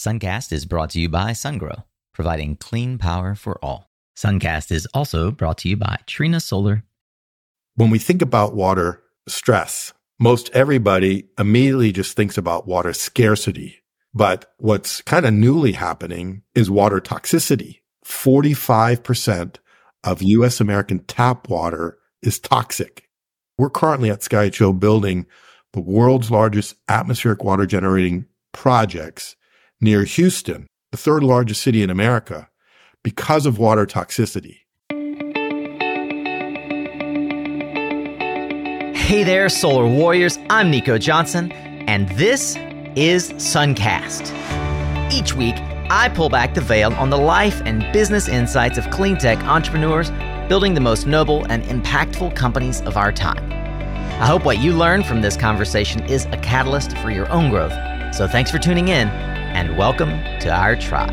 Suncast is brought to you by SunGrow, providing clean power for all. Suncast is also brought to you by Trina Solar. When we think about water stress, most everybody immediately just thinks about water scarcity. But what's kind of newly happening is water toxicity. 45% of US American tap water is toxic. We're currently at SkyH2O building the world's largest atmospheric water generating projects near Houston, the third largest city in America, because of water toxicity. Hey there, Solar Warriors. I'm Nico Johnson, and this is Suncast. Each week, I pull back the veil on the life and business insights of clean tech entrepreneurs building the most noble and impactful companies of our time. I hope what you learn from this conversation is a catalyst for your own growth. So thanks for tuning in and welcome to our tribe.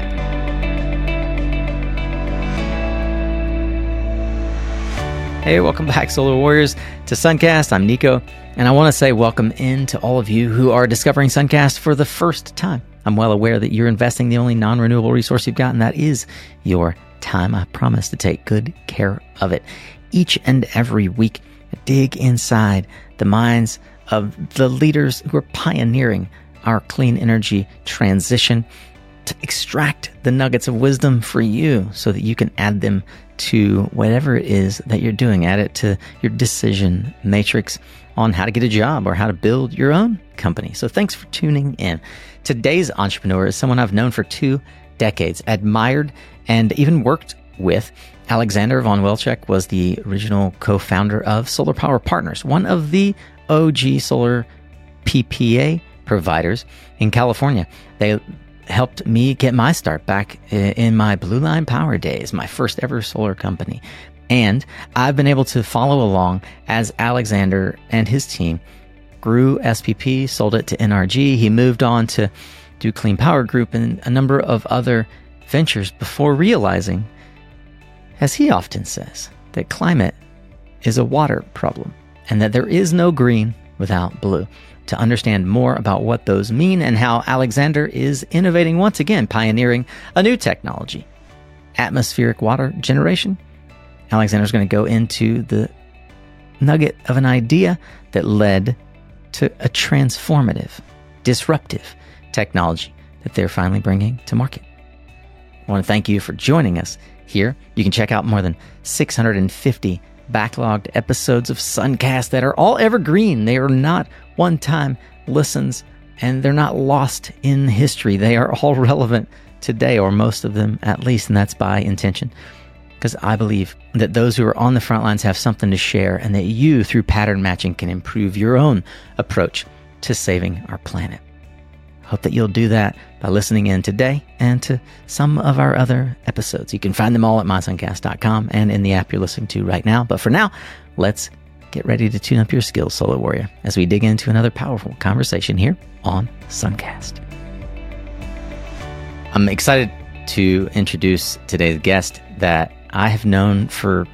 Hey, welcome back, Solar Warriors, to Suncast. I'm Nico, and I want to say welcome in to all of you who are discovering Suncast for the first time. I'm well aware that you're investing the only non renewable resource you've got, and that is your time. I promise to take good care of it. Each and every week, dig inside the minds of the leaders who are pioneering our clean energy transition to extract the nuggets of wisdom for you so that you can add them to whatever it is that you're doing. Add it to your decision matrix on how to get a job or how to build your own company. So thanks for tuning in. Today's entrepreneur is someone I've known for two decades, admired, and even worked with. Alexander von Welczek was the original co founder of Solar Power Partners, one of the OG solar PPA providers in California. They helped me get my start back in my Blue Line Power days, my first ever solar company. And I've been able to follow along as Alexander and his team grew SPP, sold it to NRG. He moved on to do Clean Power Group and a number of other ventures before realizing, as he often says, that climate is a water problem and that there is no green without blue to understand more about what those mean and how Alexander is innovating once again, pioneering a new technology atmospheric water generation. Alexander's going to go into the nugget of an idea that led to a transformative, disruptive technology that they're finally bringing to market. I want to thank you for joining us here. You can check out more than 650 backlogged episodes of Suncast that are all evergreen. They are not one time listens and they're not lost in history. They are all relevant today, or most of them at least, and that's by intention. Because I believe that those who are on the front lines have something to share, and that you, through pattern matching, can improve your own approach to saving our planet. Hope that you'll do that by listening in today and to some of our other episodes. You can find them all at mysuncast.com and in the app you're listening to right now. But for now, let's get ready to tune up your skills, Solar Warrior, as we dig into another powerful conversation here on Suncast. I'm excited to introduce today's guest that I have known for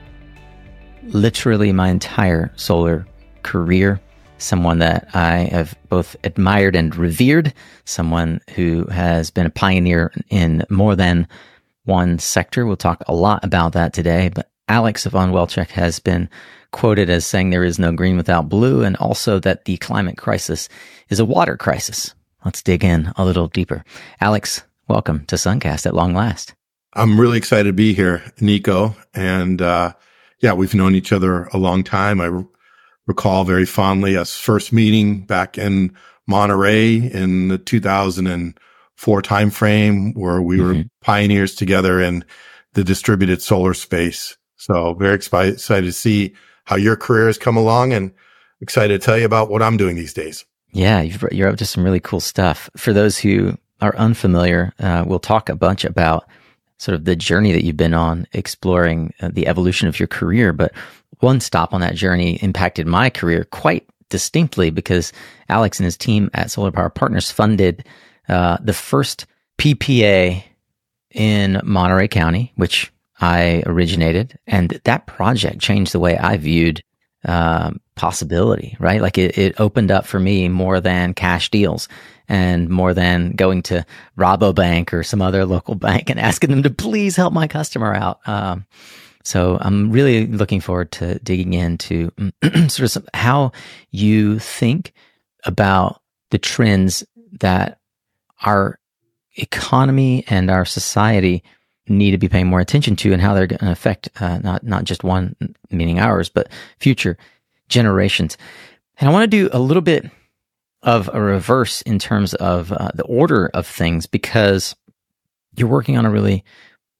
literally my entire solar career someone that I have both admired and revered, someone who has been a pioneer in more than one sector. We'll talk a lot about that today, but Alex von Welczek has been quoted as saying there is no green without blue and also that the climate crisis is a water crisis. Let's dig in a little deeper. Alex, welcome to Suncast at long last. I'm really excited to be here, Nico. And, uh, yeah, we've known each other a long time. I recall very fondly us first meeting back in Monterey in the 2004 timeframe where we mm-hmm. were pioneers together in the distributed solar space. So very excited to see how your career has come along and excited to tell you about what I'm doing these days. Yeah, you're up to some really cool stuff. For those who are unfamiliar, uh, we'll talk a bunch about sort of the journey that you've been on exploring uh, the evolution of your career. But one stop on that journey impacted my career quite distinctly because Alex and his team at Solar Power Partners funded uh, the first PPA in Monterey County, which I originated. And that project changed the way I viewed um, possibility, right? Like it, it opened up for me more than cash deals and more than going to Rabobank or some other local bank and asking them to please help my customer out. Um, so I'm really looking forward to digging into sort of some, how you think about the trends that our economy and our society need to be paying more attention to and how they're going to affect uh, not not just one meaning ours but future generations. And i want to do a little bit of a reverse in terms of uh, the order of things because you're working on a really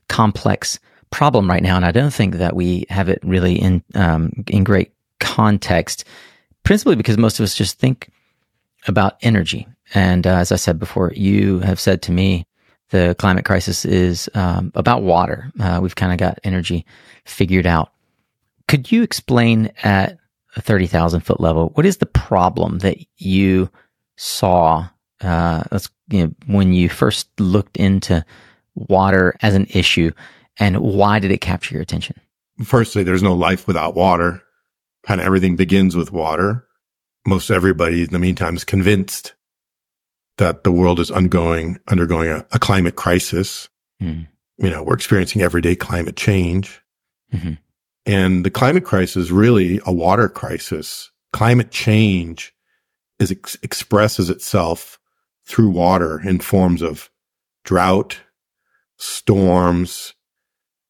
complex problem right now and i don't think that we have it really in um, in great context principally because most of us just think about energy and uh, as i said before you have said to me the climate crisis is um, about water. Uh, we've kind of got energy figured out. Could you explain at a 30,000 foot level, what is the problem that you saw uh, you know, when you first looked into water as an issue and why did it capture your attention? Firstly, there's no life without water. Kind of everything begins with water. Most everybody in the meantime is convinced that the world is ongoing, undergoing a, a climate crisis. Mm. You know, we're experiencing everyday climate change. Mm-hmm. And the climate crisis is really a water crisis. Climate change is ex- expresses itself through water in forms of drought, storms,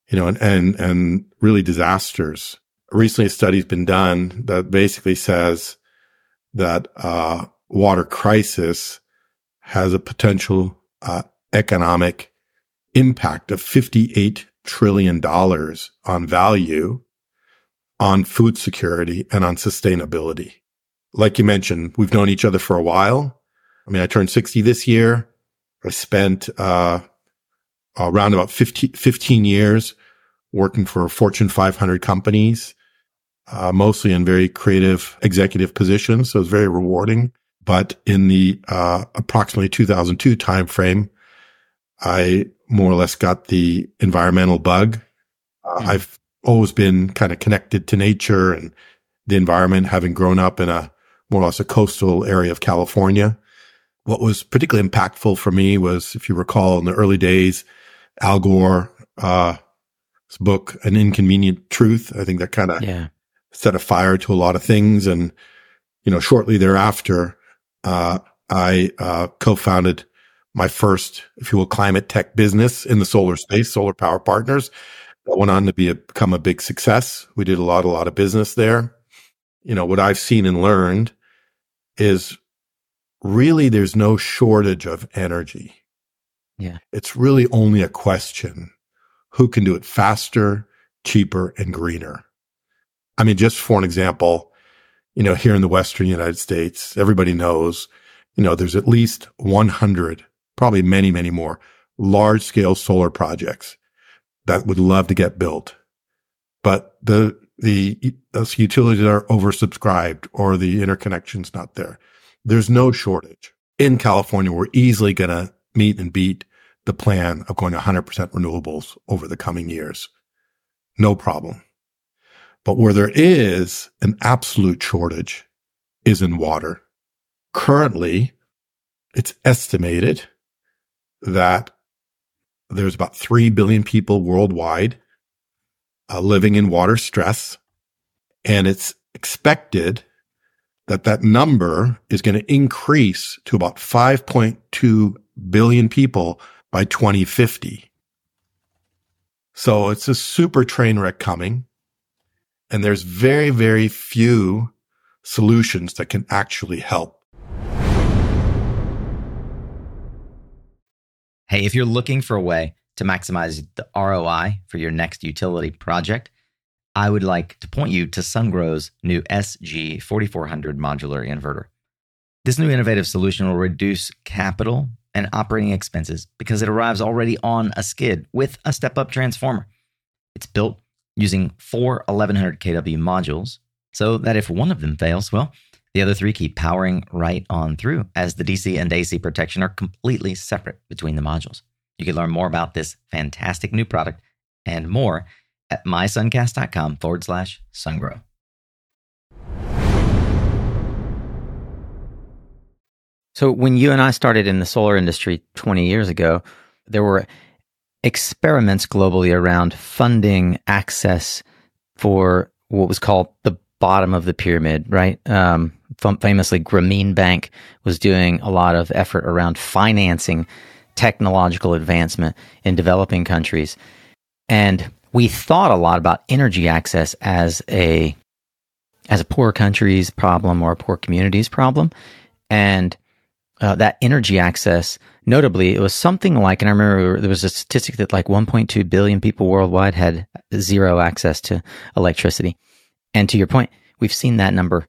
you know, and, and, and really disasters. Recently, a study's been done that basically says that, uh, water crisis has a potential uh, economic impact of $58 trillion on value, on food security, and on sustainability. Like you mentioned, we've known each other for a while. I mean, I turned 60 this year. I spent uh, around about 15, 15, years working for Fortune 500 companies, uh, mostly in very creative executive positions. So it was very rewarding. But in the uh, approximately 2002 timeframe, I more or less got the environmental bug. Uh, mm. I've always been kind of connected to nature and the environment, having grown up in a more or less a coastal area of California. What was particularly impactful for me was, if you recall, in the early days, Al Gore, uh, book, An Inconvenient Truth. I think that kind of yeah. set a fire to a lot of things. And, you know, shortly thereafter, uh, I uh, co-founded my first, if you will, climate tech business in the solar space, Solar Power Partners. That went on to be a, become a big success. We did a lot, a lot of business there. You know, what I've seen and learned is really there's no shortage of energy. Yeah. It's really only a question who can do it faster, cheaper, and greener. I mean, just for an example, you know, here in the Western United States, everybody knows, you know, there's at least 100, probably many, many more large scale solar projects that would love to get built. But the, the utilities are oversubscribed or the interconnection's not there. There's no shortage. In California, we're easily going to meet and beat the plan of going 100% renewables over the coming years. No problem. But where there is an absolute shortage is in water. Currently, it's estimated that there's about 3 billion people worldwide uh, living in water stress. And it's expected that that number is going to increase to about 5.2 billion people by 2050. So it's a super train wreck coming. And there's very, very few solutions that can actually help. Hey, if you're looking for a way to maximize the ROI for your next utility project, I would like to point you to SunGrow's new SG4400 modular inverter. This new innovative solution will reduce capital and operating expenses because it arrives already on a skid with a step up transformer. It's built using four 1100 kW modules so that if one of them fails, well, the other three keep powering right on through as the DC and AC protection are completely separate between the modules. You can learn more about this fantastic new product and more at mysuncast.com forward slash sungrow. So when you and I started in the solar industry 20 years ago, there were experiments globally around funding access for what was called the bottom of the pyramid, right? Um, famously, Grameen Bank was doing a lot of effort around financing technological advancement in developing countries. And we thought a lot about energy access as a as a poor country's problem or a poor community's problem. And uh, that energy access, notably, it was something like, and I remember there was a statistic that like 1.2 billion people worldwide had zero access to electricity. And to your point, we've seen that number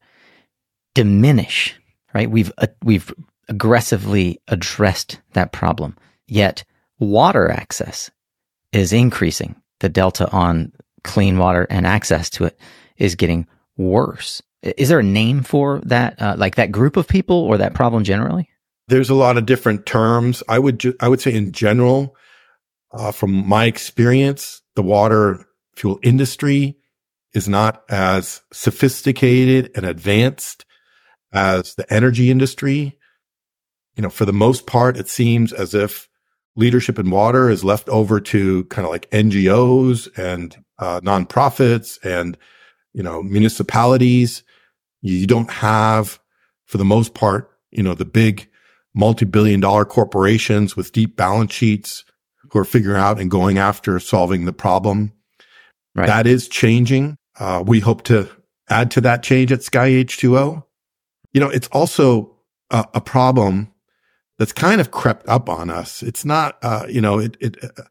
diminish, right? We've, uh, we've aggressively addressed that problem. Yet water access is increasing. The delta on clean water and access to it is getting worse. Is there a name for that, uh, like that group of people or that problem generally? There's a lot of different terms. I would, ju- I would say in general, uh, from my experience, the water fuel industry is not as sophisticated and advanced as the energy industry. You know, for the most part, it seems as if leadership in water is left over to kind of like NGOs and uh, nonprofits and, you know, municipalities. You don't have, for the most part, you know, the big multi-billion dollar corporations with deep balance sheets who are figuring out and going after solving the problem. Right. That is changing. Uh, we hope to add to that change at Sky H2O. You know, it's also a, a problem that's kind of crept up on us. It's not, uh, you know, it, it, uh,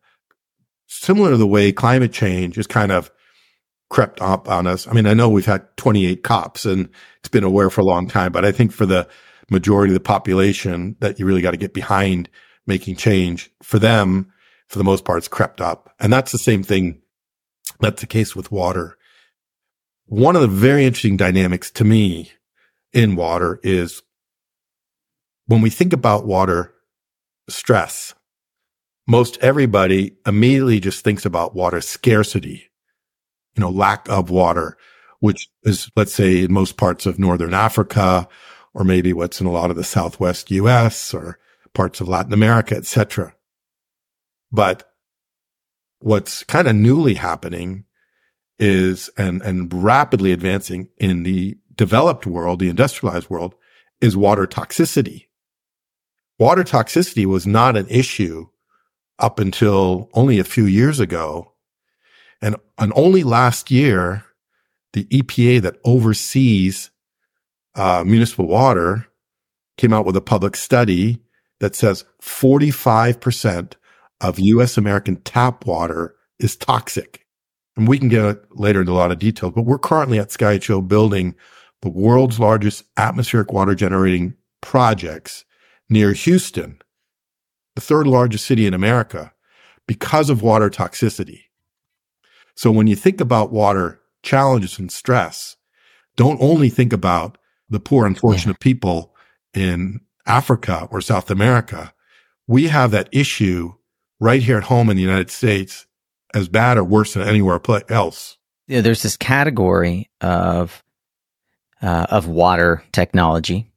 similar to the way climate change is kind of crept up on us. I mean, I know we've had 28 COPs and it's been aware for a long time, but I think for the majority of the population that you really got to get behind making change for them, for the most part, it's crept up. And that's the same thing. That's the case with water. One of the very interesting dynamics to me in water is when we think about water stress, most everybody immediately just thinks about water scarcity, you know, lack of water, which is, let's say, in most parts of Northern Africa, or maybe what's in a lot of the Southwest US or parts of Latin America, etc. But what's kind of newly happening is and and rapidly advancing in the developed world, the industrialized world, is water toxicity. Water toxicity was not an issue up until only a few years ago. And, and only last year, the EPA that oversees uh, municipal water came out with a public study that says 45% of US American tap water is toxic. And we can get later into a lot of details, but we're currently at SkyH2O building the world's largest atmospheric water generating projects near Houston, the third largest city in America, because of water toxicity. So when you think about water challenges and stress, don't only think about the poor, unfortunate yeah. people in Africa or South America. We have that issue right here at home in the United States as bad or worse than anywhere else. Yeah, there's this category of uh, of water technology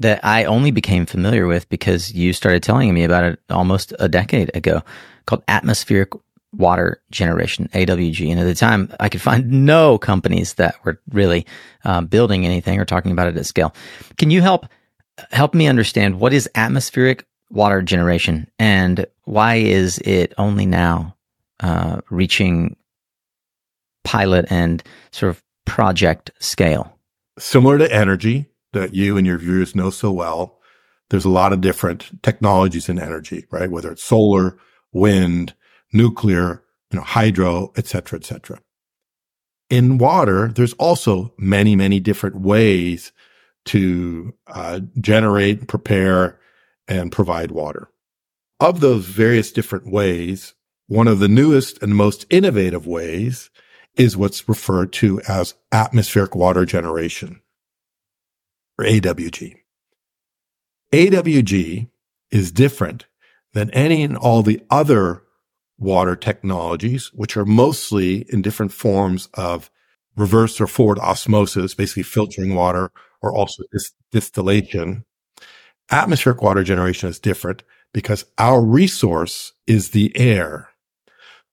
that I only became familiar with because you started telling me about it almost a decade ago, called atmospheric water generation, AWG. And at the time, I could find no companies that were really uh, building anything or talking about it at scale. Can you help help me understand what is atmospheric water generation and why is it only now uh, reaching pilot and sort of project scale? Similar to energy that you and your viewers know so well, there's a lot of different technologies in energy, right? Whether it's solar, wind, nuclear, you know, hydro, et cetera, et cetera. In water, there's also many, many different ways to uh, generate, prepare, and provide water. Of those various different ways, one of the newest and most innovative ways is what's referred to as atmospheric water generation, or AWG. AWG is different than any and all the other water technologies, which are mostly in different forms of reverse or forward osmosis, basically filtering water or also dis- distillation. Atmospheric water generation is different because our resource is the air.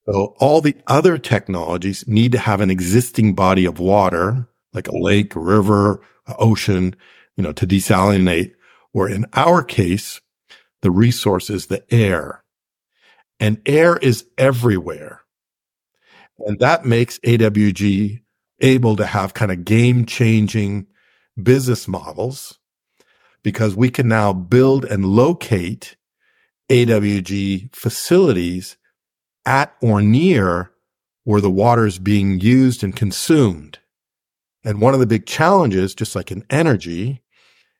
So all the other technologies need to have an existing body of water, like a lake, a river, an ocean, you know, to desalinate. Where in our case, the resource is the air and air is everywhere. And that makes AWG able to have kind of game changing business models because we can now build and locate AWG facilities at or near where the water is being used and consumed. And one of the big challenges, just like in energy,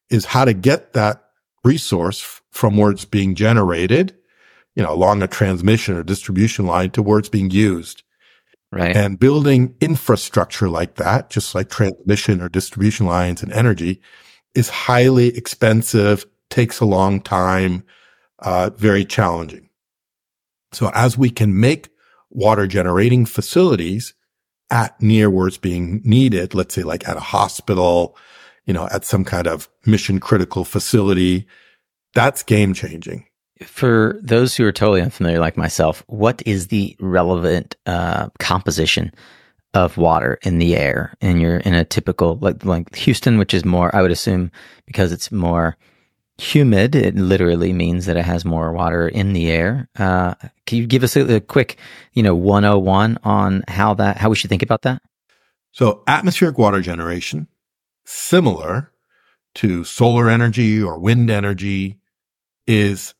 is how to get that resource from where it's being generated, you know, along a transmission or distribution line to where it's being used. Right. And building infrastructure like that, just like transmission or distribution lines and energy is highly expensive, takes a long time, uh, very challenging. So as we can make water generating facilities at near where it's being needed, let's say like at a hospital, you know, at some kind of mission critical facility, that's game changing. For those who are totally unfamiliar, like myself, what is the relevant uh, composition of water in the air in your in a typical like like Houston, which is more, I would assume, because it's more humid. It literally means that it has more water in the air. Uh, can you give us a, a quick, you know, 101 on how that how we should think about that? So atmospheric water generation, similar to solar energy or wind energy, is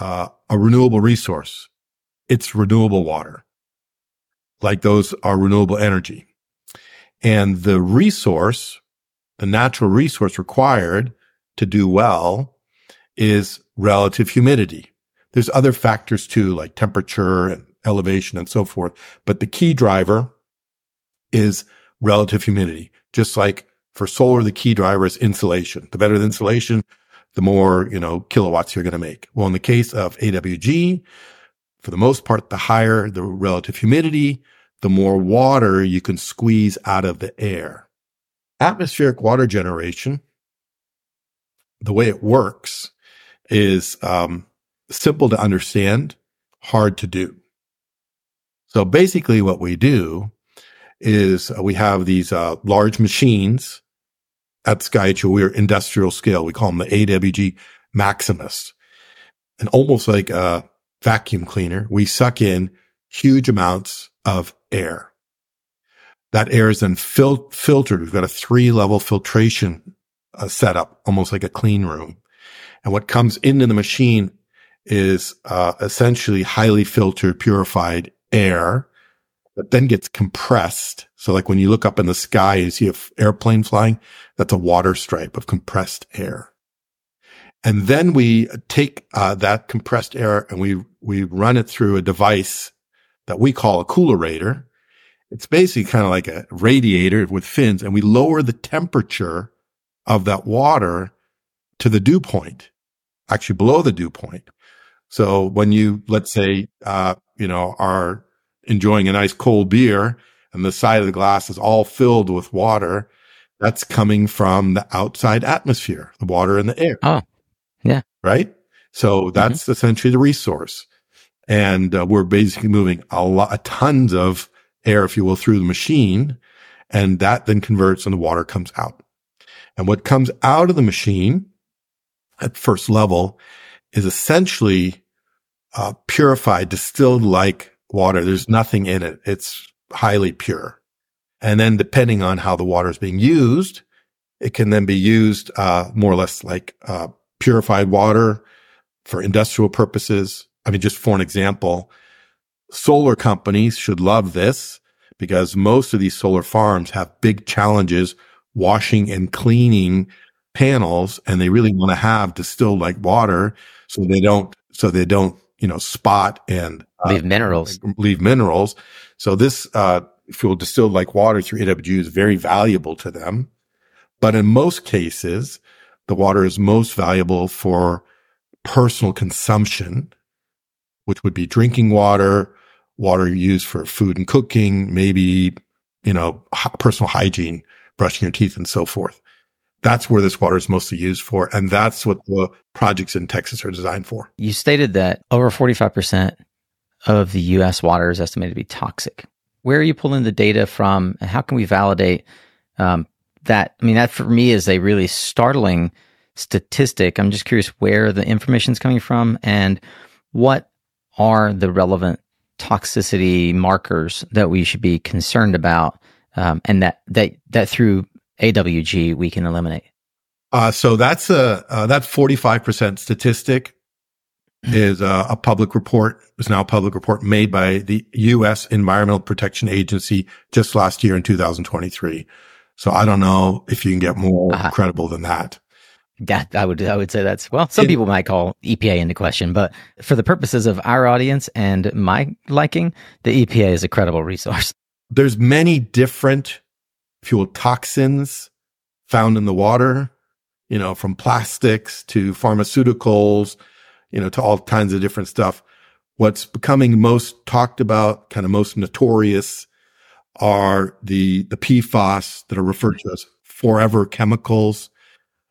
uh, a renewable resource. It's renewable water. Like those are renewable energy. And the resource, the natural resource required to do well is relative humidity. There's other factors too, like temperature and elevation and so forth. But the key driver is relative humidity. Just like for solar, the key driver is insolation. The better the insolation, the more, you know, kilowatts you're going to make. Well, in the case of AWG, for the most part, the higher the relative humidity, the more water you can squeeze out of the air. Atmospheric water generation, the way it works is um, simple to understand, hard to do. So basically what we do is uh, we have these uh, large machines at Skytra, we're industrial scale. We call them the AWG Maximus. And almost like a vacuum cleaner, we suck in huge amounts of air. That air is then fil- filtered. We've got a three level filtration uh, setup, almost like a clean room. And what comes into the machine is uh, essentially highly filtered, purified air that then gets compressed. So like when you look up in the sky you see an airplane flying, that's a water stripe of compressed air. And then we take uh, that compressed air and we, we run it through a device that we call a coolerator. It's basically kind of like a radiator with fins and we lower the temperature of that water to the dew point, actually below the dew point. So when you, let's say, uh, you know, are enjoying a nice cold beer and the side of the glass is all filled with water, that's coming from the outside atmosphere, the water in the air. Oh, yeah. Right. So mm-hmm. that's mm-hmm. essentially the resource. And uh, we're basically moving a lot, tons of air, if you will, through the machine. And that then converts and the water comes out. And what comes out of the machine at first level is essentially uh, purified, distilled like water. There's nothing in it. It's highly pure. And then depending on how the water is being used, it can then be used, uh, more or less like, uh, purified water for industrial purposes. I mean, just for an example, solar companies should love this because most of these solar farms have big challenges washing and cleaning panels and they really want to have distilled like water so they don't, so they don't, you know, spot and leave minerals, leave minerals. So this, uh, fuel distilled like water through AWG is very valuable to them. But in most cases, the water is most valuable for personal consumption, which would be drinking water, water used for food and cooking, maybe, you know, personal hygiene, brushing your teeth and so forth. That's where this water is mostly used for. And that's what the projects in Texas are designed for. You stated that over 45% of the US water is estimated to be toxic. Where are you pulling the data from? And how can we validate um, that? I mean, that for me is a really startling statistic. I'm just curious where the information is coming from and what are the relevant toxicity markers that we should be concerned about um, and that, that, that through AWG we can eliminate? Uh, so that's a, uh, that 45% statistic is a, a, public report. Is now a public report made by the U.S. Environmental Protection Agency just last year in 2023. So I don't know if you can get more uh-huh. credible than that. That I would I would say that's well. Some it, people might call EPA into question, but for the purposes of our audience and my liking, the EPA is a credible resource. There's many different fuel toxins found in the water, you know, from plastics to pharmaceuticals, you know, to all kinds of different stuff. What's becoming most talked about, kind of most notorious are the, the PFAS that are referred to as forever chemicals.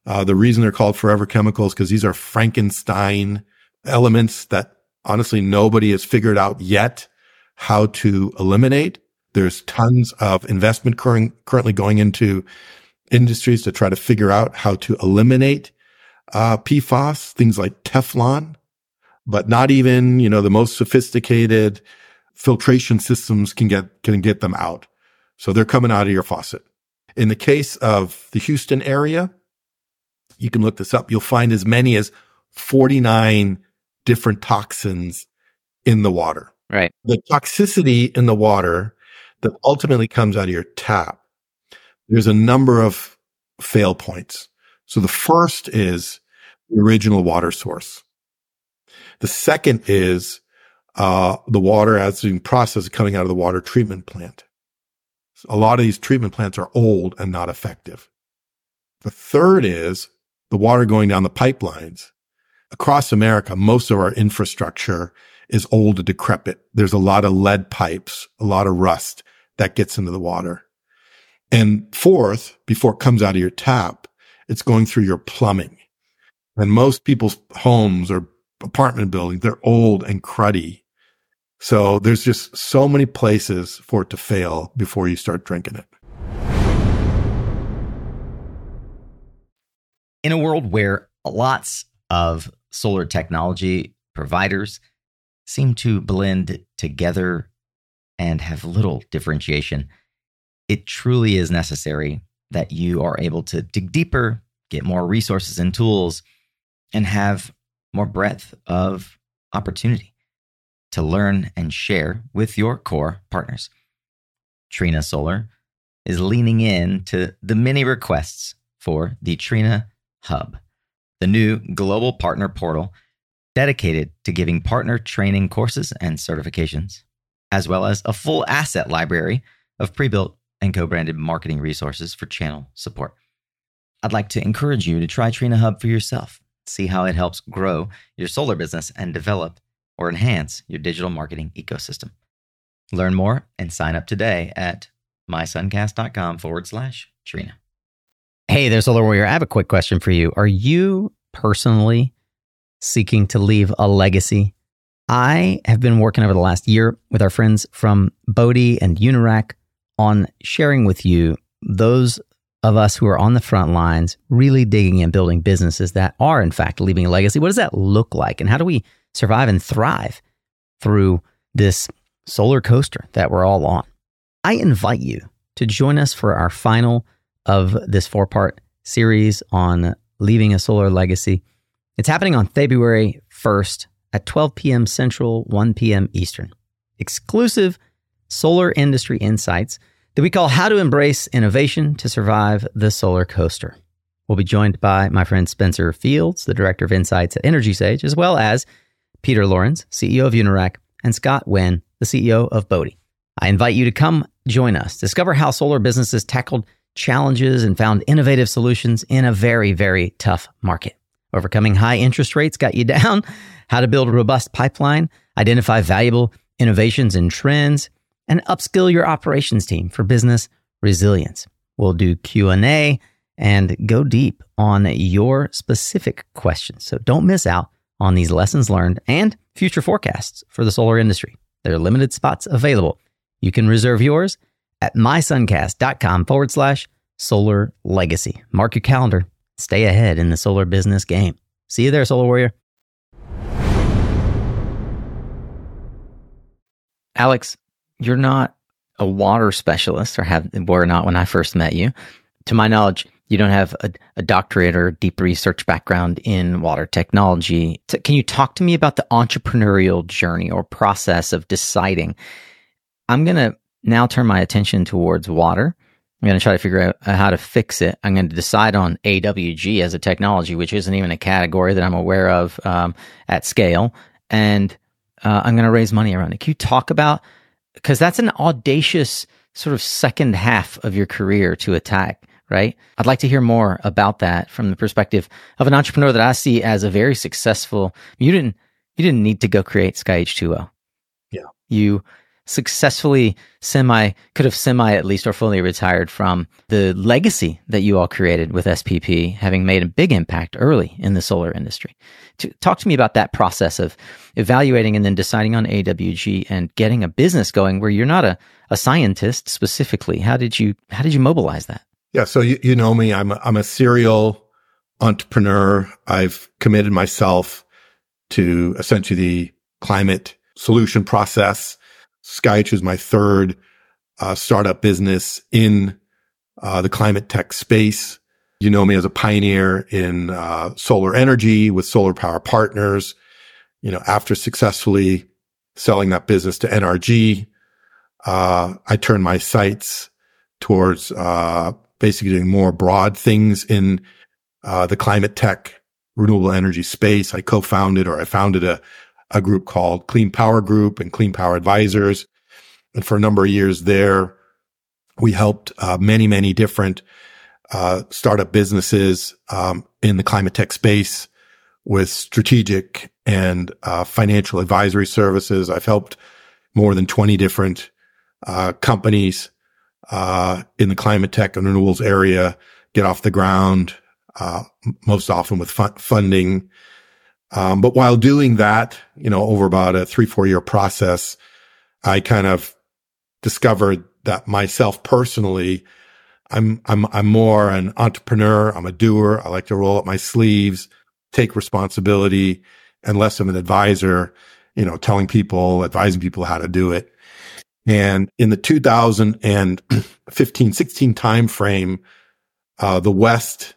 Uh, the reason they're called forever chemicals because these are Frankenstein elements that honestly nobody has figured out yet how to eliminate. There's tons of investment currently going into industries to try to figure out how to eliminate uh, PFAS, things like Teflon, but not even, you know, the most sophisticated filtration systems can get, can get them out. So they're coming out of your faucet. In the case of the Houston area, you can look this up. You'll find as many as 49 different toxins in the water. Right. The toxicity in the water that ultimately comes out of your tap, there's a number of fail points. So the first is the original water source. The second is uh, the water as being processed coming out of the water treatment plant. So a lot of these treatment plants are old and not effective. The third is the water going down the pipelines. Across America, most of our infrastructure is old and decrepit. There's a lot of lead pipes, a lot of rust that gets into the water. And fourth, before it comes out of your tap, it's going through your plumbing. And most people's homes or apartment buildings, they're old and cruddy. So there's just so many places for it to fail before you start drinking it. In a world where lots of solar technology providers seem to blend together and have little differentiation, it truly is necessary that you are able to dig deeper, get more resources and tools, and have more breadth of opportunity to learn and share with your core partners. Trina Solar is leaning in to the many requests for the Trina Hub, the new global partner portal dedicated to giving partner training courses and certifications, as well as a full asset library of pre built and co branded marketing resources for channel support. I'd like to encourage you to try Trina Hub for yourself. See how it helps grow your solar business and develop or enhance your digital marketing ecosystem. Learn more and sign up today at mysuncast.com forward slash Trina. Hey there, Solar Warrior. I have a quick question for you. Are you personally seeking to leave a legacy? I have been working over the last year with our friends from Bodhi and Unirac on sharing with you those of us who are on the front lines, really digging and building businesses that are, in fact, leaving a legacy. What does that look like? And how do we survive and thrive through this solar coaster that we're all on? I invite you to join us for our final of this four part series on leaving a solar legacy. It's happening on February 1st at 12 p.m. Central, 1 p.m. Eastern. Exclusive solar industry insights that we call How to Embrace Innovation to Survive the Solar Coaster. We'll be joined by my friend Spencer Fields, the Director of Insights at EnergySage, as well as Peter Lawrence, CEO of Unirac, and Scott Wynn, the CEO of Bodhi. I invite you to come join us, discover how solar businesses tackled challenges and found innovative solutions in a very, very tough market. Overcoming high interest rates got you down, how to build a robust pipeline, identify valuable innovations and trends, and upskill your operations team for business resilience. We'll do Q&A and go deep on your specific questions. So don't miss out on these lessons learned and future forecasts for the solar industry. There are limited spots available. You can reserve yours at mysuncast.com forward slash solar legacy. Mark your calendar. Stay ahead in the solar business game. See you there, Solar Warrior. Alex, you're not a water specialist, or have were not when I first met you. To my knowledge, you don't have a, a doctorate or deep research background in water technology. So can you talk to me about the entrepreneurial journey or process of deciding? I'm going to now turn my attention towards water. I'm going to try to figure out how to fix it. I'm going to decide on AWG as a technology, which isn't even a category that I'm aware of um, at scale. And uh, I'm going to raise money around it. Can you talk about, because that's an audacious sort of second half of your career to attack, right? I'd like to hear more about that from the perspective of an entrepreneur that I see as a very successful. You didn't, you didn't need to go create Sky H2O. Yeah. You successfully semi could have semi at least or fully retired from the legacy that you all created with SPP, having made a big impact early in the solar industry. To, talk to me about that process of evaluating and then deciding on AWG and getting a business going where you're not a, a scientist specifically. How did you how did you mobilize that? Yeah, so you, you know me. I'm a, I'm a serial entrepreneur. I've committed myself to essentially the climate solution process SkyH2O is my third uh, startup business in uh, the climate tech space. You know me as a pioneer in uh, solar energy with Solar Power Partners. You know, after successfully selling that business to NRG, uh, I turned my sights towards uh, basically doing more broad things in uh, the climate tech renewable energy space. I co-founded or I founded a a group called Clean Power Group and Clean Power Advisors. And for a number of years there, we helped uh, many, many different uh, startup businesses um, in the climate tech space with strategic and uh, financial advisory services. I've helped more than 20 different uh, companies uh, in the climate tech and renewables area get off the ground, uh, most often with funding um, but while doing that, you know, over about a three, four year process, I kind of discovered that myself personally, I'm, I'm, I'm more an entrepreneur. I'm a doer. I like to roll up my sleeves, take responsibility and less of an advisor, you know, telling people, advising people how to do it. And in the 2015, 16 time frame, uh, the West,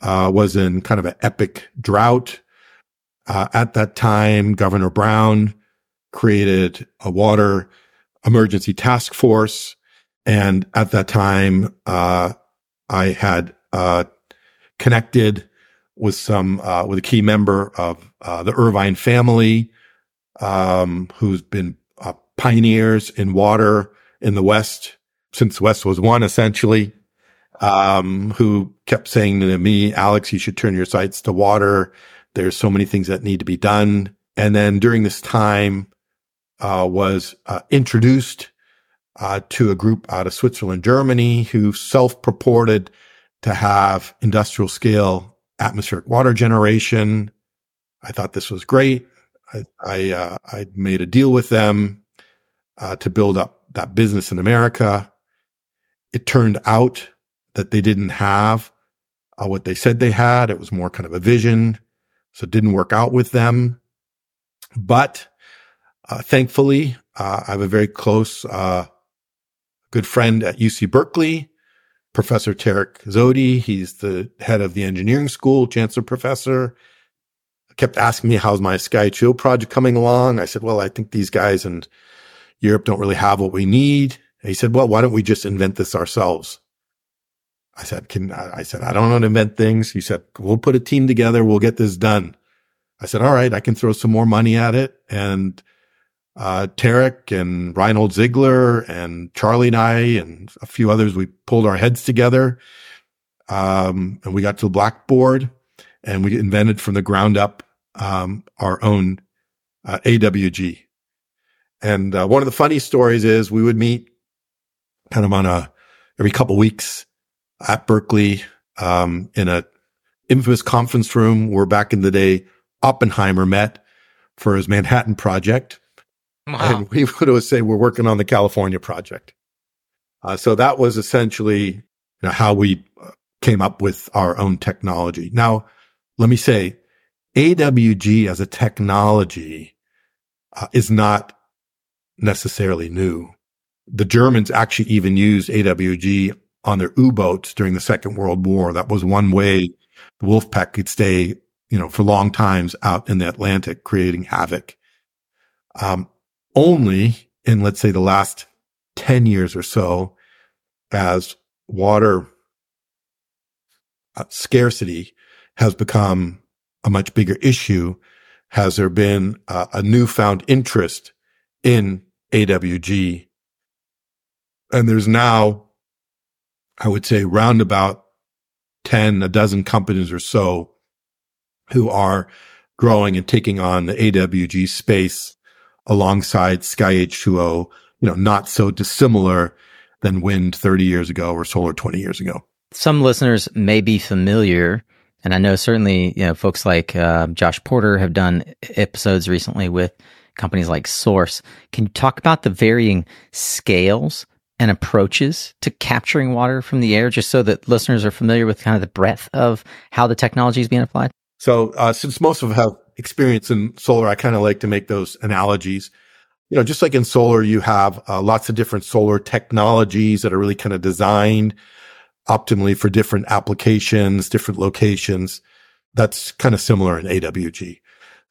uh, was in kind of an epic drought. Uh, at that time, Governor Brown created a water emergency task force. And at that time, uh, I had, uh, connected with some, uh, with a key member of, uh, the Irvine family, um, who's been uh, pioneers in water in the West since the West was won essentially. Um, who kept saying to me, Alex, you should turn your sights to water. There's so many things that need to be done. And then during this time, uh, was introduced uh, to a group out of Switzerland, Germany, who self-purported to have industrial scale atmospheric water generation. I thought this was great. I I, uh, I made a deal with them uh, to build up that business in America. It turned out that they didn't have uh, what they said they had. It was more kind of a vision. So it didn't work out with them. But uh, thankfully, uh, I have a very close, uh, good friend at UC Berkeley, Professor Tarek Zohdi. He's the head of the engineering school, chancellor professor. Kept asking me, how's my Sky Chill project coming along? I said, well, I think these guys in Europe don't really have what we need. And he said, well, why don't we just invent this ourselves? I said, can, I said, I don't know to invent things. He said, we'll put a team together. We'll get this done. I said, all right, I can throw some more money at it. And, uh, Tarek and Reinhold Ziegler and Charlie and I and a few others, we pulled our heads together. Um, and we got to the blackboard and we invented from the ground up, um, our own, uh, AWG. And, uh, one of the funny stories is we would meet kind of on a, every couple weeks at Berkeley um, in a infamous conference room where back in the day, Oppenheimer met for his Manhattan project. Wow. And we would say we're working on the California project. Uh, so that was essentially you know, how we uh, came up with our own technology. Now, let me say AWG as a technology uh, is not necessarily new. The Germans actually even used AWG on their U-boats during the Second World War. That was one way the Wolfpack could stay, you know, for long times out in the Atlantic, creating havoc. Um, only in, let's say, the last 10 years or so, as water uh, scarcity has become a much bigger issue, has there been uh, a newfound interest in AWG? And there's now, I would say, roundabout 10, a dozen companies or so who are growing and taking on the AWG space alongside Sky H2O, you know, not so dissimilar than wind 30 years ago or solar 20 years ago. Some listeners may be familiar, and I know certainly, you know, folks like uh, Josh Porter have done episodes recently with companies like Source. Can you talk about the varying scales and approaches to capturing water from the air, just so that listeners are familiar with kind of the breadth of how the technology is being applied? So, uh, since most of have experience in solar, I kind of like to make those analogies. You know, just like in solar, you have uh, lots of different solar technologies that are really kind of designed optimally for different applications, different locations. That's kind of similar in AWG.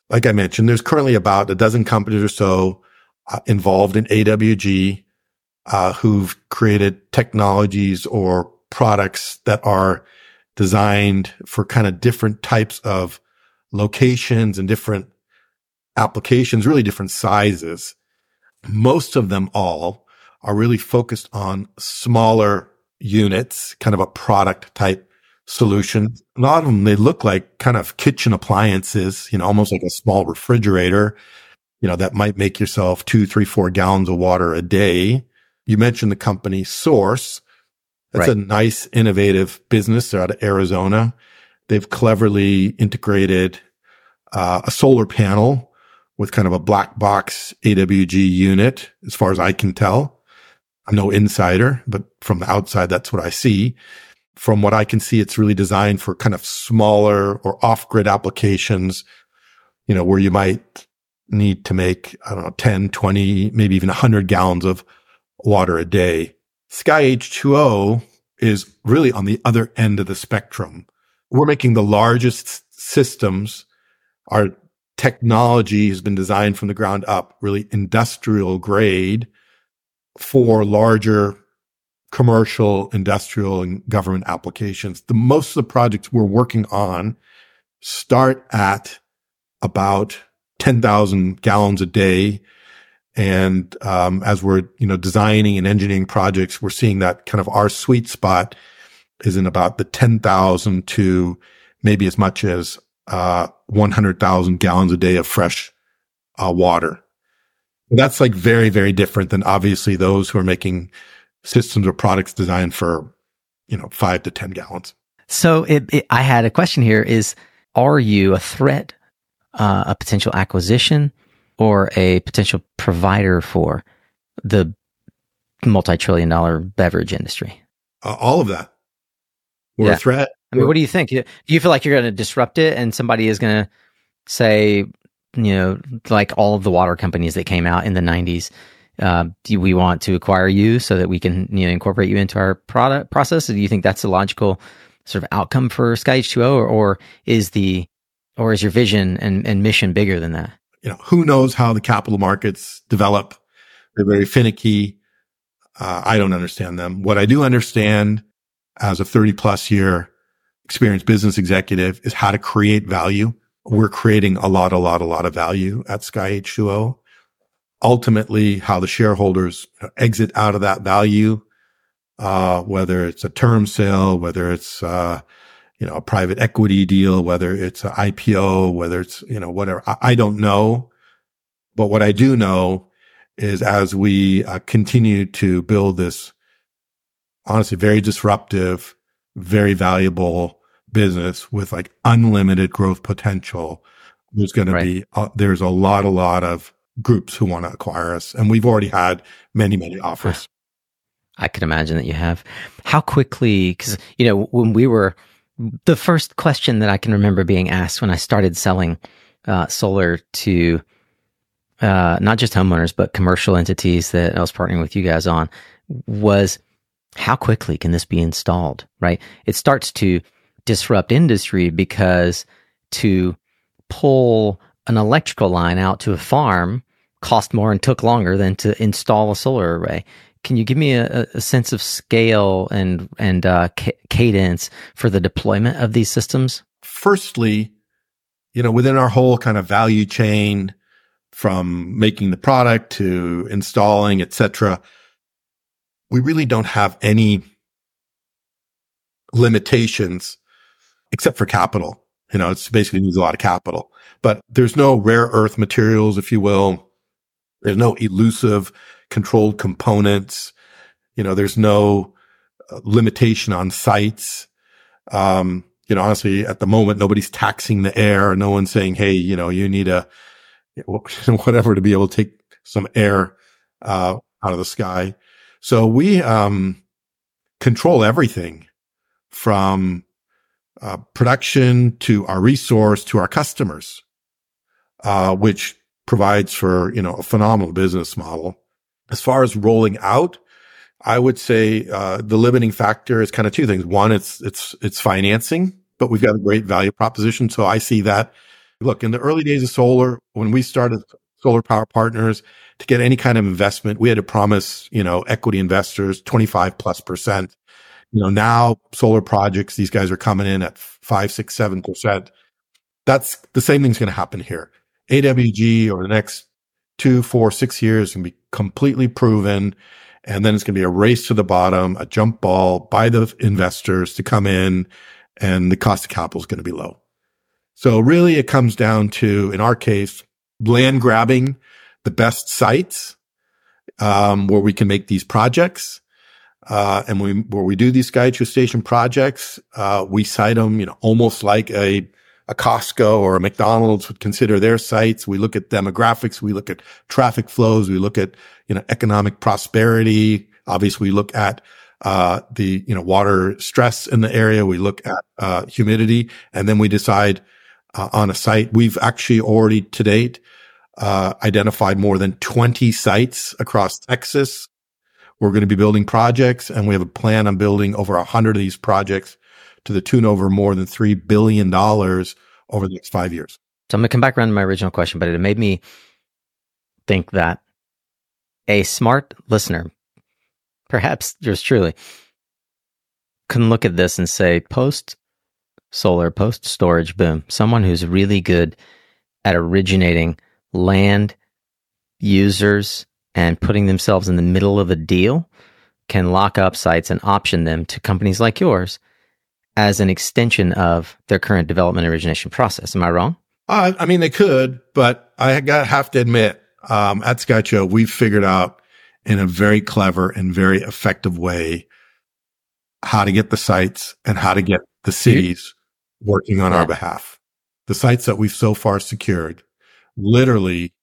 Like I mentioned, there's currently about a dozen companies or so uh, involved in AWG uh, who've created technologies or products that are designed for kind of different types of locations and different applications, really different sizes. Most of them all are really focused on smaller units, kind of a product type solution. A lot of them, they look like kind of kitchen appliances, you know, almost like a small refrigerator, you know, that might make yourself two, three, four gallons of water a day. You mentioned the company Source. That's right. a nice, innovative business. They're out of Arizona. They've cleverly integrated uh, a solar panel with kind of a black box AWG unit, as far as I can tell. I'm no insider, but from the outside, that's what I see. From what I can see, it's really designed for kind of smaller or off grid applications, you know, where you might need to make, I don't know, 10, 20, maybe even 100 gallons of water a day. Sky H2O is really on the other end of the spectrum. We're making the largest systems. Our technology has been designed from the ground up, really industrial grade for larger commercial, industrial and government applications. The most of the projects we're working on start at about 10,000 gallons a day and um, as we're you know designing and engineering projects, we're seeing that kind of our sweet spot is in about the ten thousand to maybe as much as uh, one hundred thousand gallons a day of fresh uh, water. that's like very very different than obviously those who are making systems or products designed for you know five to ten gallons. So it, it, I had a question here: Is are you a threat, uh, a potential acquisition? or a potential provider for the multi-trillion dollar beverage industry? Uh, all of that. We're yeah. a threat. I mean, what do you think? Do you feel like you're going to disrupt it and somebody is going to say, you know, like all of the water companies that came out in the 90s, uh, do we want to acquire you so that we can, you know, incorporate you into our product process? do you think that's a logical sort of outcome for Sky H2O or, or is the, or is your vision and, and mission bigger than that? you know, who knows how the capital markets develop? They're very finicky. Uh, I don't understand them. What I do understand as a 30 plus year experienced business executive is how to create value. We're creating a lot, a lot, a lot of value at Sky H2O. Ultimately, how the shareholders exit out of that value, uh, whether it's a term sale, whether it's, uh, you know, a private equity deal, whether it's an IPO, whether it's, you know, whatever. I, I don't know. But what I do know is as we uh, continue to build this honestly very disruptive, very valuable business with like unlimited growth potential. There's going Right. to be, uh, there's a lot, a lot of groups who want to acquire us. And we've already had many, many offers. I can imagine that you have. How quickly, because, you know, when we were, the first question that I can remember being asked when I started selling uh, solar to uh, not just homeowners, but commercial entities that I was partnering with you guys on was how quickly can this be installed, right? It starts to disrupt industry because to pull an electrical line out to a farm cost more and took longer than to install a solar array. Can you give me a, a sense of scale and and uh, ca- cadence for the deployment of these systems? Firstly, you know, within our whole kind of value chain from making the product to installing, et cetera, we really don't have any limitations except for capital. You know, it's basically needs a lot of capital, but there's no rare earth materials, if you will. There's no elusive controlled components. You know, there's no uh, limitation on sites. Um, you know, honestly, at the moment, nobody's taxing the air. No one's saying, Hey, you know, you need a whatever to be able to take some air, uh, out of the sky. So we, um, control everything from, uh, production to our resource to our customers, uh, which provides for, you know, a phenomenal business model. As far as rolling out, I would say, uh, the limiting factor is kind of two things. One, it's, it's, it's financing, but we've got a great value proposition. So I see that. Look, in the early days of solar, when we started solar power partners to get any kind of investment, we had to promise, you know, equity investors 25 plus percent. You know, now solar projects, these guys are coming in at five, six, seven percent. That's the same thing's going to happen here. AWG over the next two, four, six years can be completely proven. And then it's going to be a race to the bottom, a jump ball by the investors to come in and the cost of capital is going to be low. So really it comes down to, in our case, land grabbing the best sites, um, where we can make these projects. Uh, and we, where we do these Station projects, uh, we site them, you know, almost like a, a Costco or a McDonald's would consider their sites. We look at demographics. We look at traffic flows. We look at, you know, economic prosperity. Obviously, we look at, uh, the, you know, water stress in the area. We look at, uh, humidity and then we decide, uh, on a site. We've actually already to date, uh, identified more than 20 sites across Texas. We're going to be building projects and we have a plan on building over a hundred of these projects to the tune over more than $3 billion over the next five years. So I'm going to come back around to my original question, but it made me think that a smart listener, perhaps yours truly, can look at this and say, post solar, post storage boom, someone who's really good at originating land users and putting themselves in the middle of a deal can lock up sites and option them to companies like yours as an extension of their current development origination process. Am I wrong? Uh, I mean, they could, but I got have to admit, um, at SkyH2O, we've figured out in a very clever and very effective way how to get the sites and how to get the cities working on Yeah. our behalf. The sites that we've so far secured, literally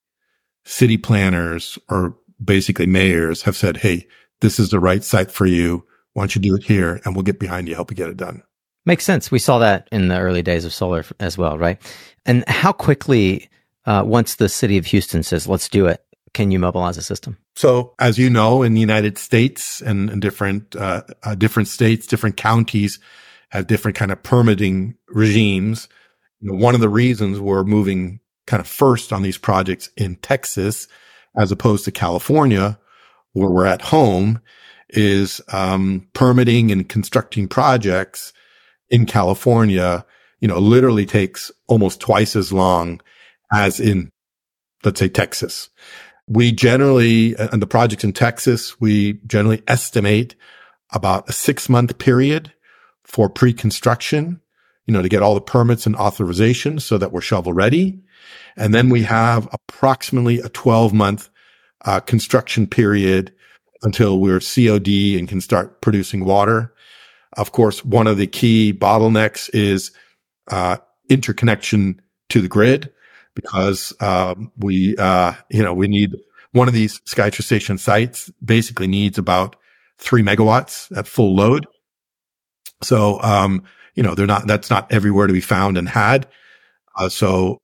city planners or basically mayors have said, Hey, this is the right site for you. Why don't you do it here? And we'll get behind you, help you get it done. Makes sense. We saw that in the early days of solar as well, right? And how quickly, uh, once the city of Houston says, let's do it, can you mobilize a system? So, as you know, in the United States and, and different uh, uh, different states, different counties have different kind of permitting regimes. You know, one of the reasons we're moving kind of first on these projects in Texas, as opposed to California, where we're at home, is um, permitting and constructing projects in California. You know, literally takes almost twice as long as in, let's say, Texas we generally, and the projects in Texas, we generally estimate about a six month period for pre-construction, you know, to get all the permits and authorizations so that we're shovel ready. And then we have approximately a 12 month uh, construction period until we're COD and can start producing water. Of course, one of the key bottlenecks is, uh, interconnection to the grid because, um, we, uh, you know, we need one of these SkyH2O station sites basically needs about three megawatts at full load. So, um, you know, they're not, that's not everywhere to be found and had. Uh, so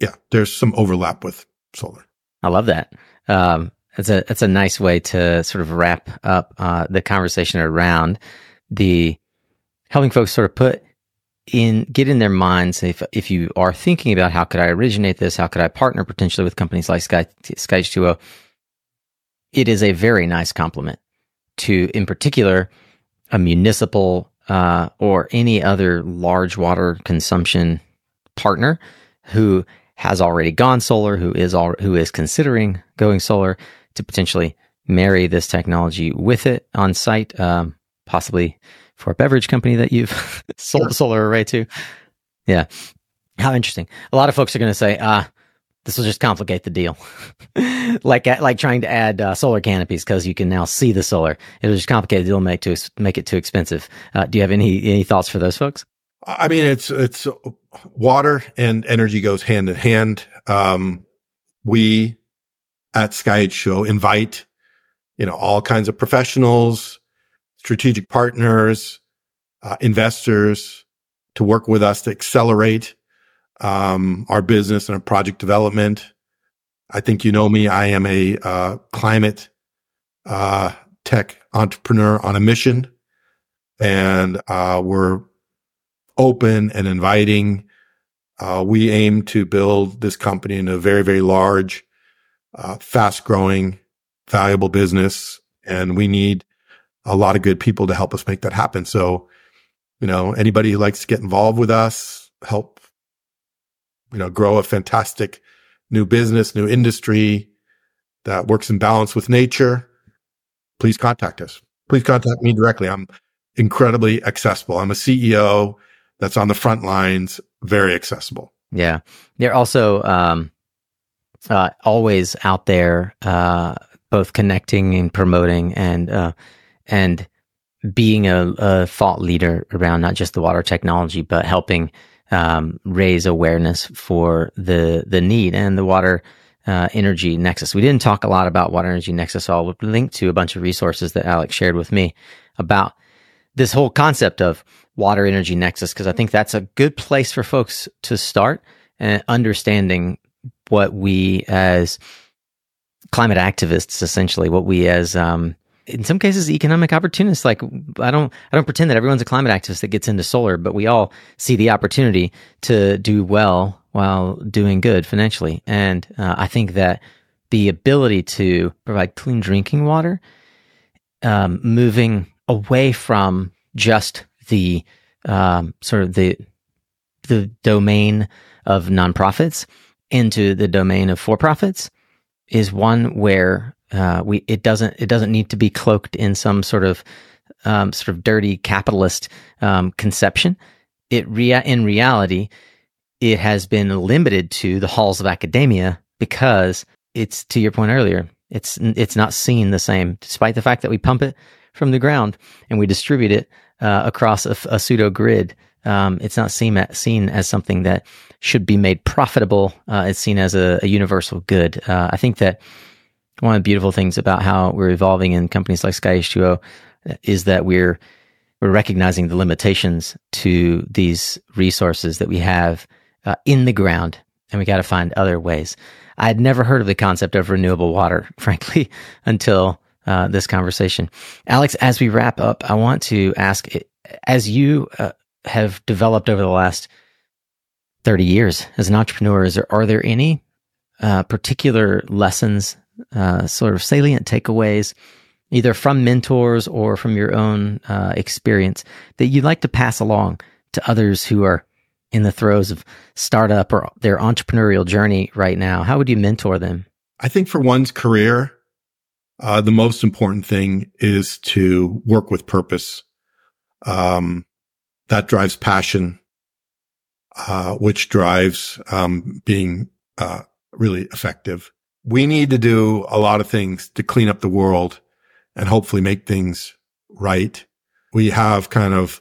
yeah, there's some overlap with solar. I love that. Um, it's a, it's a nice way to sort of wrap up, uh, the conversation around the helping folks sort of put in, get in their minds if, if you are thinking about how could I originate this? How could I partner potentially with companies like Sky, Sky H2O? It is a very nice compliment to, in particular, a municipal uh, or any other large water consumption partner who has already gone solar, who is all, who is considering going solar to potentially marry this technology with it on site, um, possibly for a beverage company that you've sold a solar array to. Yeah. How interesting. A lot of folks are going to say, ah, this will just complicate the deal. like like trying to add uh, solar canopies because you can now see the solar. It'll just complicate the deal, make to make it too expensive. Uh, do you have any any thoughts for those folks? I mean, it's it's water and energy goes hand in hand. Um, we at Sky H2O invite you know all kinds of professionals, strategic partners, uh, investors to work with us to accelerate um, our business and our project development. I think you know me. I am a uh, climate uh, tech entrepreneur on a mission, and uh, we're open and inviting. Uh, we aim to build this company in a very, very large, uh, fast growing, valuable business. And we need a lot of good people to help us make that happen. So, you know, anybody who likes to get involved with us, help you know, grow a fantastic new business, new industry that works in balance with nature, please contact us. Please contact me directly. I'm incredibly accessible. I'm a CEO that's on the front lines, very accessible. Yeah. They're also um, uh, always out there, uh, both connecting and promoting and, uh, and being a, a, thought leader around not just the water technology, but helping um, raise awareness for the the need and the water uh, energy nexus. We didn't talk a lot about water energy nexus. I'll link to a bunch of resources that Alex shared with me about this whole concept of water energy nexus because I think that's a good place for folks to start and understanding what we as climate activists, essentially, what we as um, in some cases economic opportunists like i don't i don't pretend that everyone's a climate activist that gets into solar but we all see the opportunity to do well while doing good financially. And uh, i think that the ability to provide clean drinking water um, moving away from just the um, sort of the the domain of nonprofits into the domain of for profits is one where uh, we it doesn't it doesn't need to be cloaked in some sort of um, sort of dirty capitalist um, conception. It rea- in reality, it has been limited to the halls of academia because it's to your point earlier. It's it's not seen the same, despite the fact that we pump it from the ground and we distribute it uh, across a, a, pseudo grid. Um, it's not seen seen as something that should be made profitable. Uh, it's seen as a, a universal good. Uh, I think that one of the beautiful things about how we're evolving in companies like Sky H2O is that we're we're recognizing the limitations to these resources that we have uh, in the ground, and we got to find other ways. I had never heard of the concept of renewable water, frankly, until uh, this conversation. Alex, as we wrap up, I want to ask: as you uh, have developed over the last thirty years as an entrepreneur, is there are there any uh, particular lessons uh, sort of salient takeaways, either from mentors or from your own uh, experience, that you'd like to pass along to others who are in the throes of startup or their entrepreneurial journey right now? How would you mentor them? I think for one's career, uh, the most important thing is to work with purpose. Um, that drives passion, uh, which drives um, being uh, really effective we need to do a lot of things to clean up the world and hopefully make things right we have kind of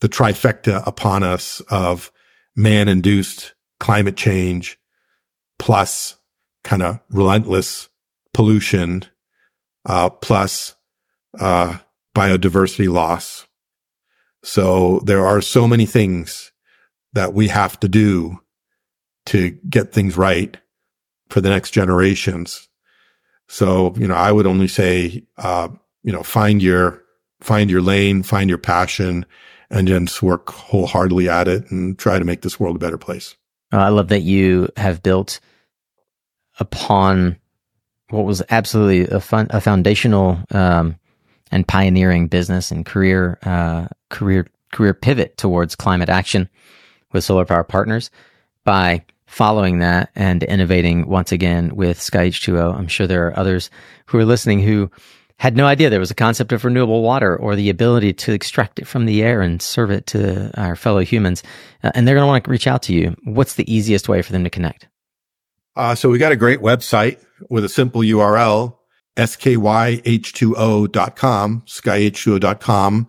the trifecta upon us of man induced climate change plus kind of relentless pollution, uh, plus, uh, biodiversity loss. So there are so many things that we have to do to get things right for the next generations. So, you know, I would only say, uh, you know, find your, find your lane, find your passion, and just work wholeheartedly at it and try to make this world a better place. Uh, I love that you have built upon what was absolutely a fun, a foundational um, and pioneering business and career uh, career career pivot towards climate action with Solar Power Partners by following that and innovating once again with Sky H2O. I'm sure there are others who are listening who had no idea there was a concept of renewable water or the ability to extract it from the air and serve it to our fellow humans. Uh, and they're going to want to reach out to you. What's the easiest way for them to connect? Uh, so we got a great website with a simple URL, skyh2o.com, skyh2o.com.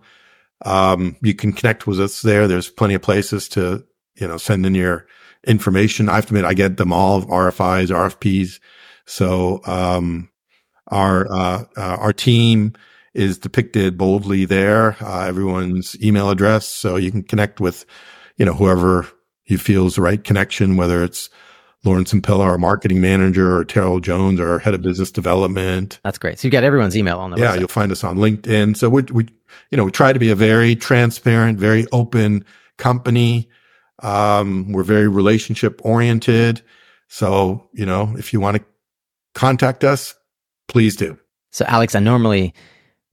Um, you can connect with us there. There's plenty of places to, you know, send in your information. I have to admit, I get them all RFIs, RFPs. So, um, our, uh, uh, our team is depicted boldly there. Uh, everyone's email address. So you can connect with, you know, whoever you feel is the right connection, whether it's Lawrence Impella, our marketing manager, or Terrell Jones, our head of business development. That's great. So you've got everyone's email on the yeah, website. you'll find us on LinkedIn. So we, we, you know, we try to be a very transparent, very open company. Um, we're very relationship oriented. So, you know, if you want to contact us, please do. So, Alex, I normally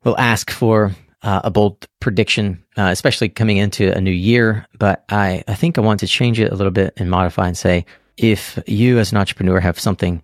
will ask for uh, a bold prediction, uh, especially coming into a new year, but I, I think I want to change it a little bit and modify and say, if you as an entrepreneur have something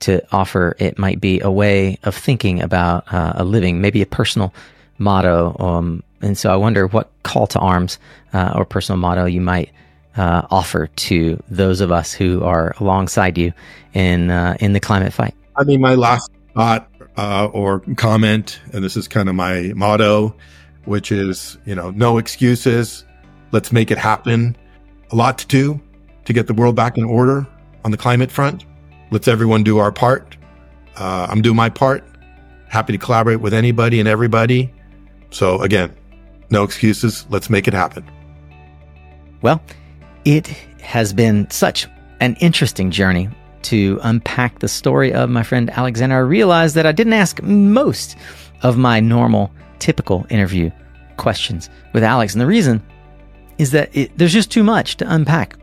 to offer, it might be a way of thinking about uh, a living, maybe a personal motto. Um, and so I wonder what call to arms uh, or personal motto you might uh, offer to those of us who are alongside you in uh, in the climate fight. I mean, my last thought uh, or comment, and this is kind of my motto, which is you know, no excuses. Let's make it happen. A lot to do to get the world back in order on the climate front. Let's everyone do our part. Uh, I'm doing my part. Happy to collaborate with anybody and everybody. So again, no excuses. Let's make it happen. Well, it has been such an interesting journey to unpack the story of my friend Alexander. I realized that I didn't ask most of my normal, typical interview questions with Alex. And the reason is that it, there's just too much to unpack.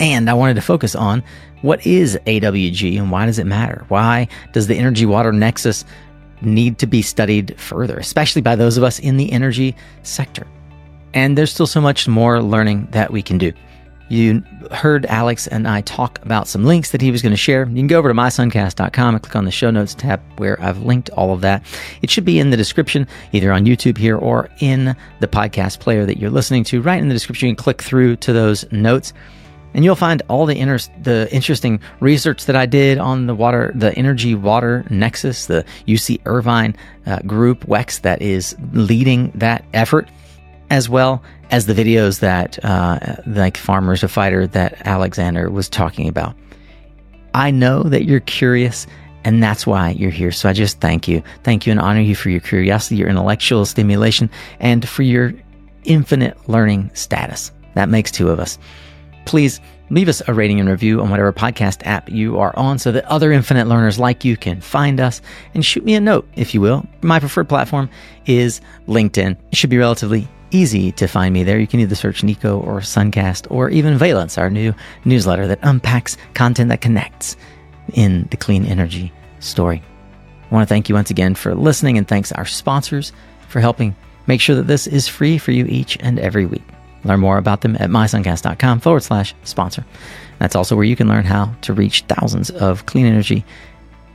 And I wanted to focus on what is AWG and why does it matter? Why does the energy water nexus need to be studied further, especially by those of us in the energy sector? And there's still so much more learning that we can do. You heard Alex and I talk about some links that he was going to share. You can go over to mysuncast.com and click on the show notes tab where I've linked all of that. It should be in the description, either on YouTube here or in the podcast player that you're listening to. Right in the description, you can click through to those notes and you'll find all the inter- the interesting research that I did on the water, the energy water nexus, the UC Irvine uh, group WEX that is leading that effort, as well as the videos that uh, like Farmers to Fighter that Alexander was talking about. I know that you're curious. And that's why you're here. So I just thank you. Thank you and honor you for your curiosity, your intellectual stimulation, and for your infinite learning status. That makes two of us please leave us a rating and review on whatever podcast app you are on so that other infinite learners like you can find us and shoot me a note, if you will. My preferred platform is LinkedIn. It should be relatively easy to find me there. You can either search Nico or Suncast or even Valence, our new newsletter that unpacks content that connects in the clean energy story. I want to thank you once again for listening and thanks our sponsors for helping make sure that this is free for you each and every week. Learn more about them at mysuncast.com forward slash sponsor. That's also where you can learn how to reach thousands of clean energy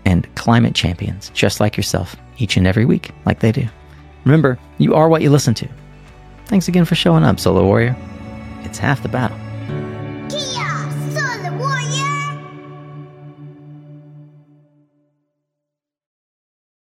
and climate champions just like yourself each and every week, like they do. Remember, you are what you listen to. Thanks again for showing up, Solar Warrior. It's half the battle.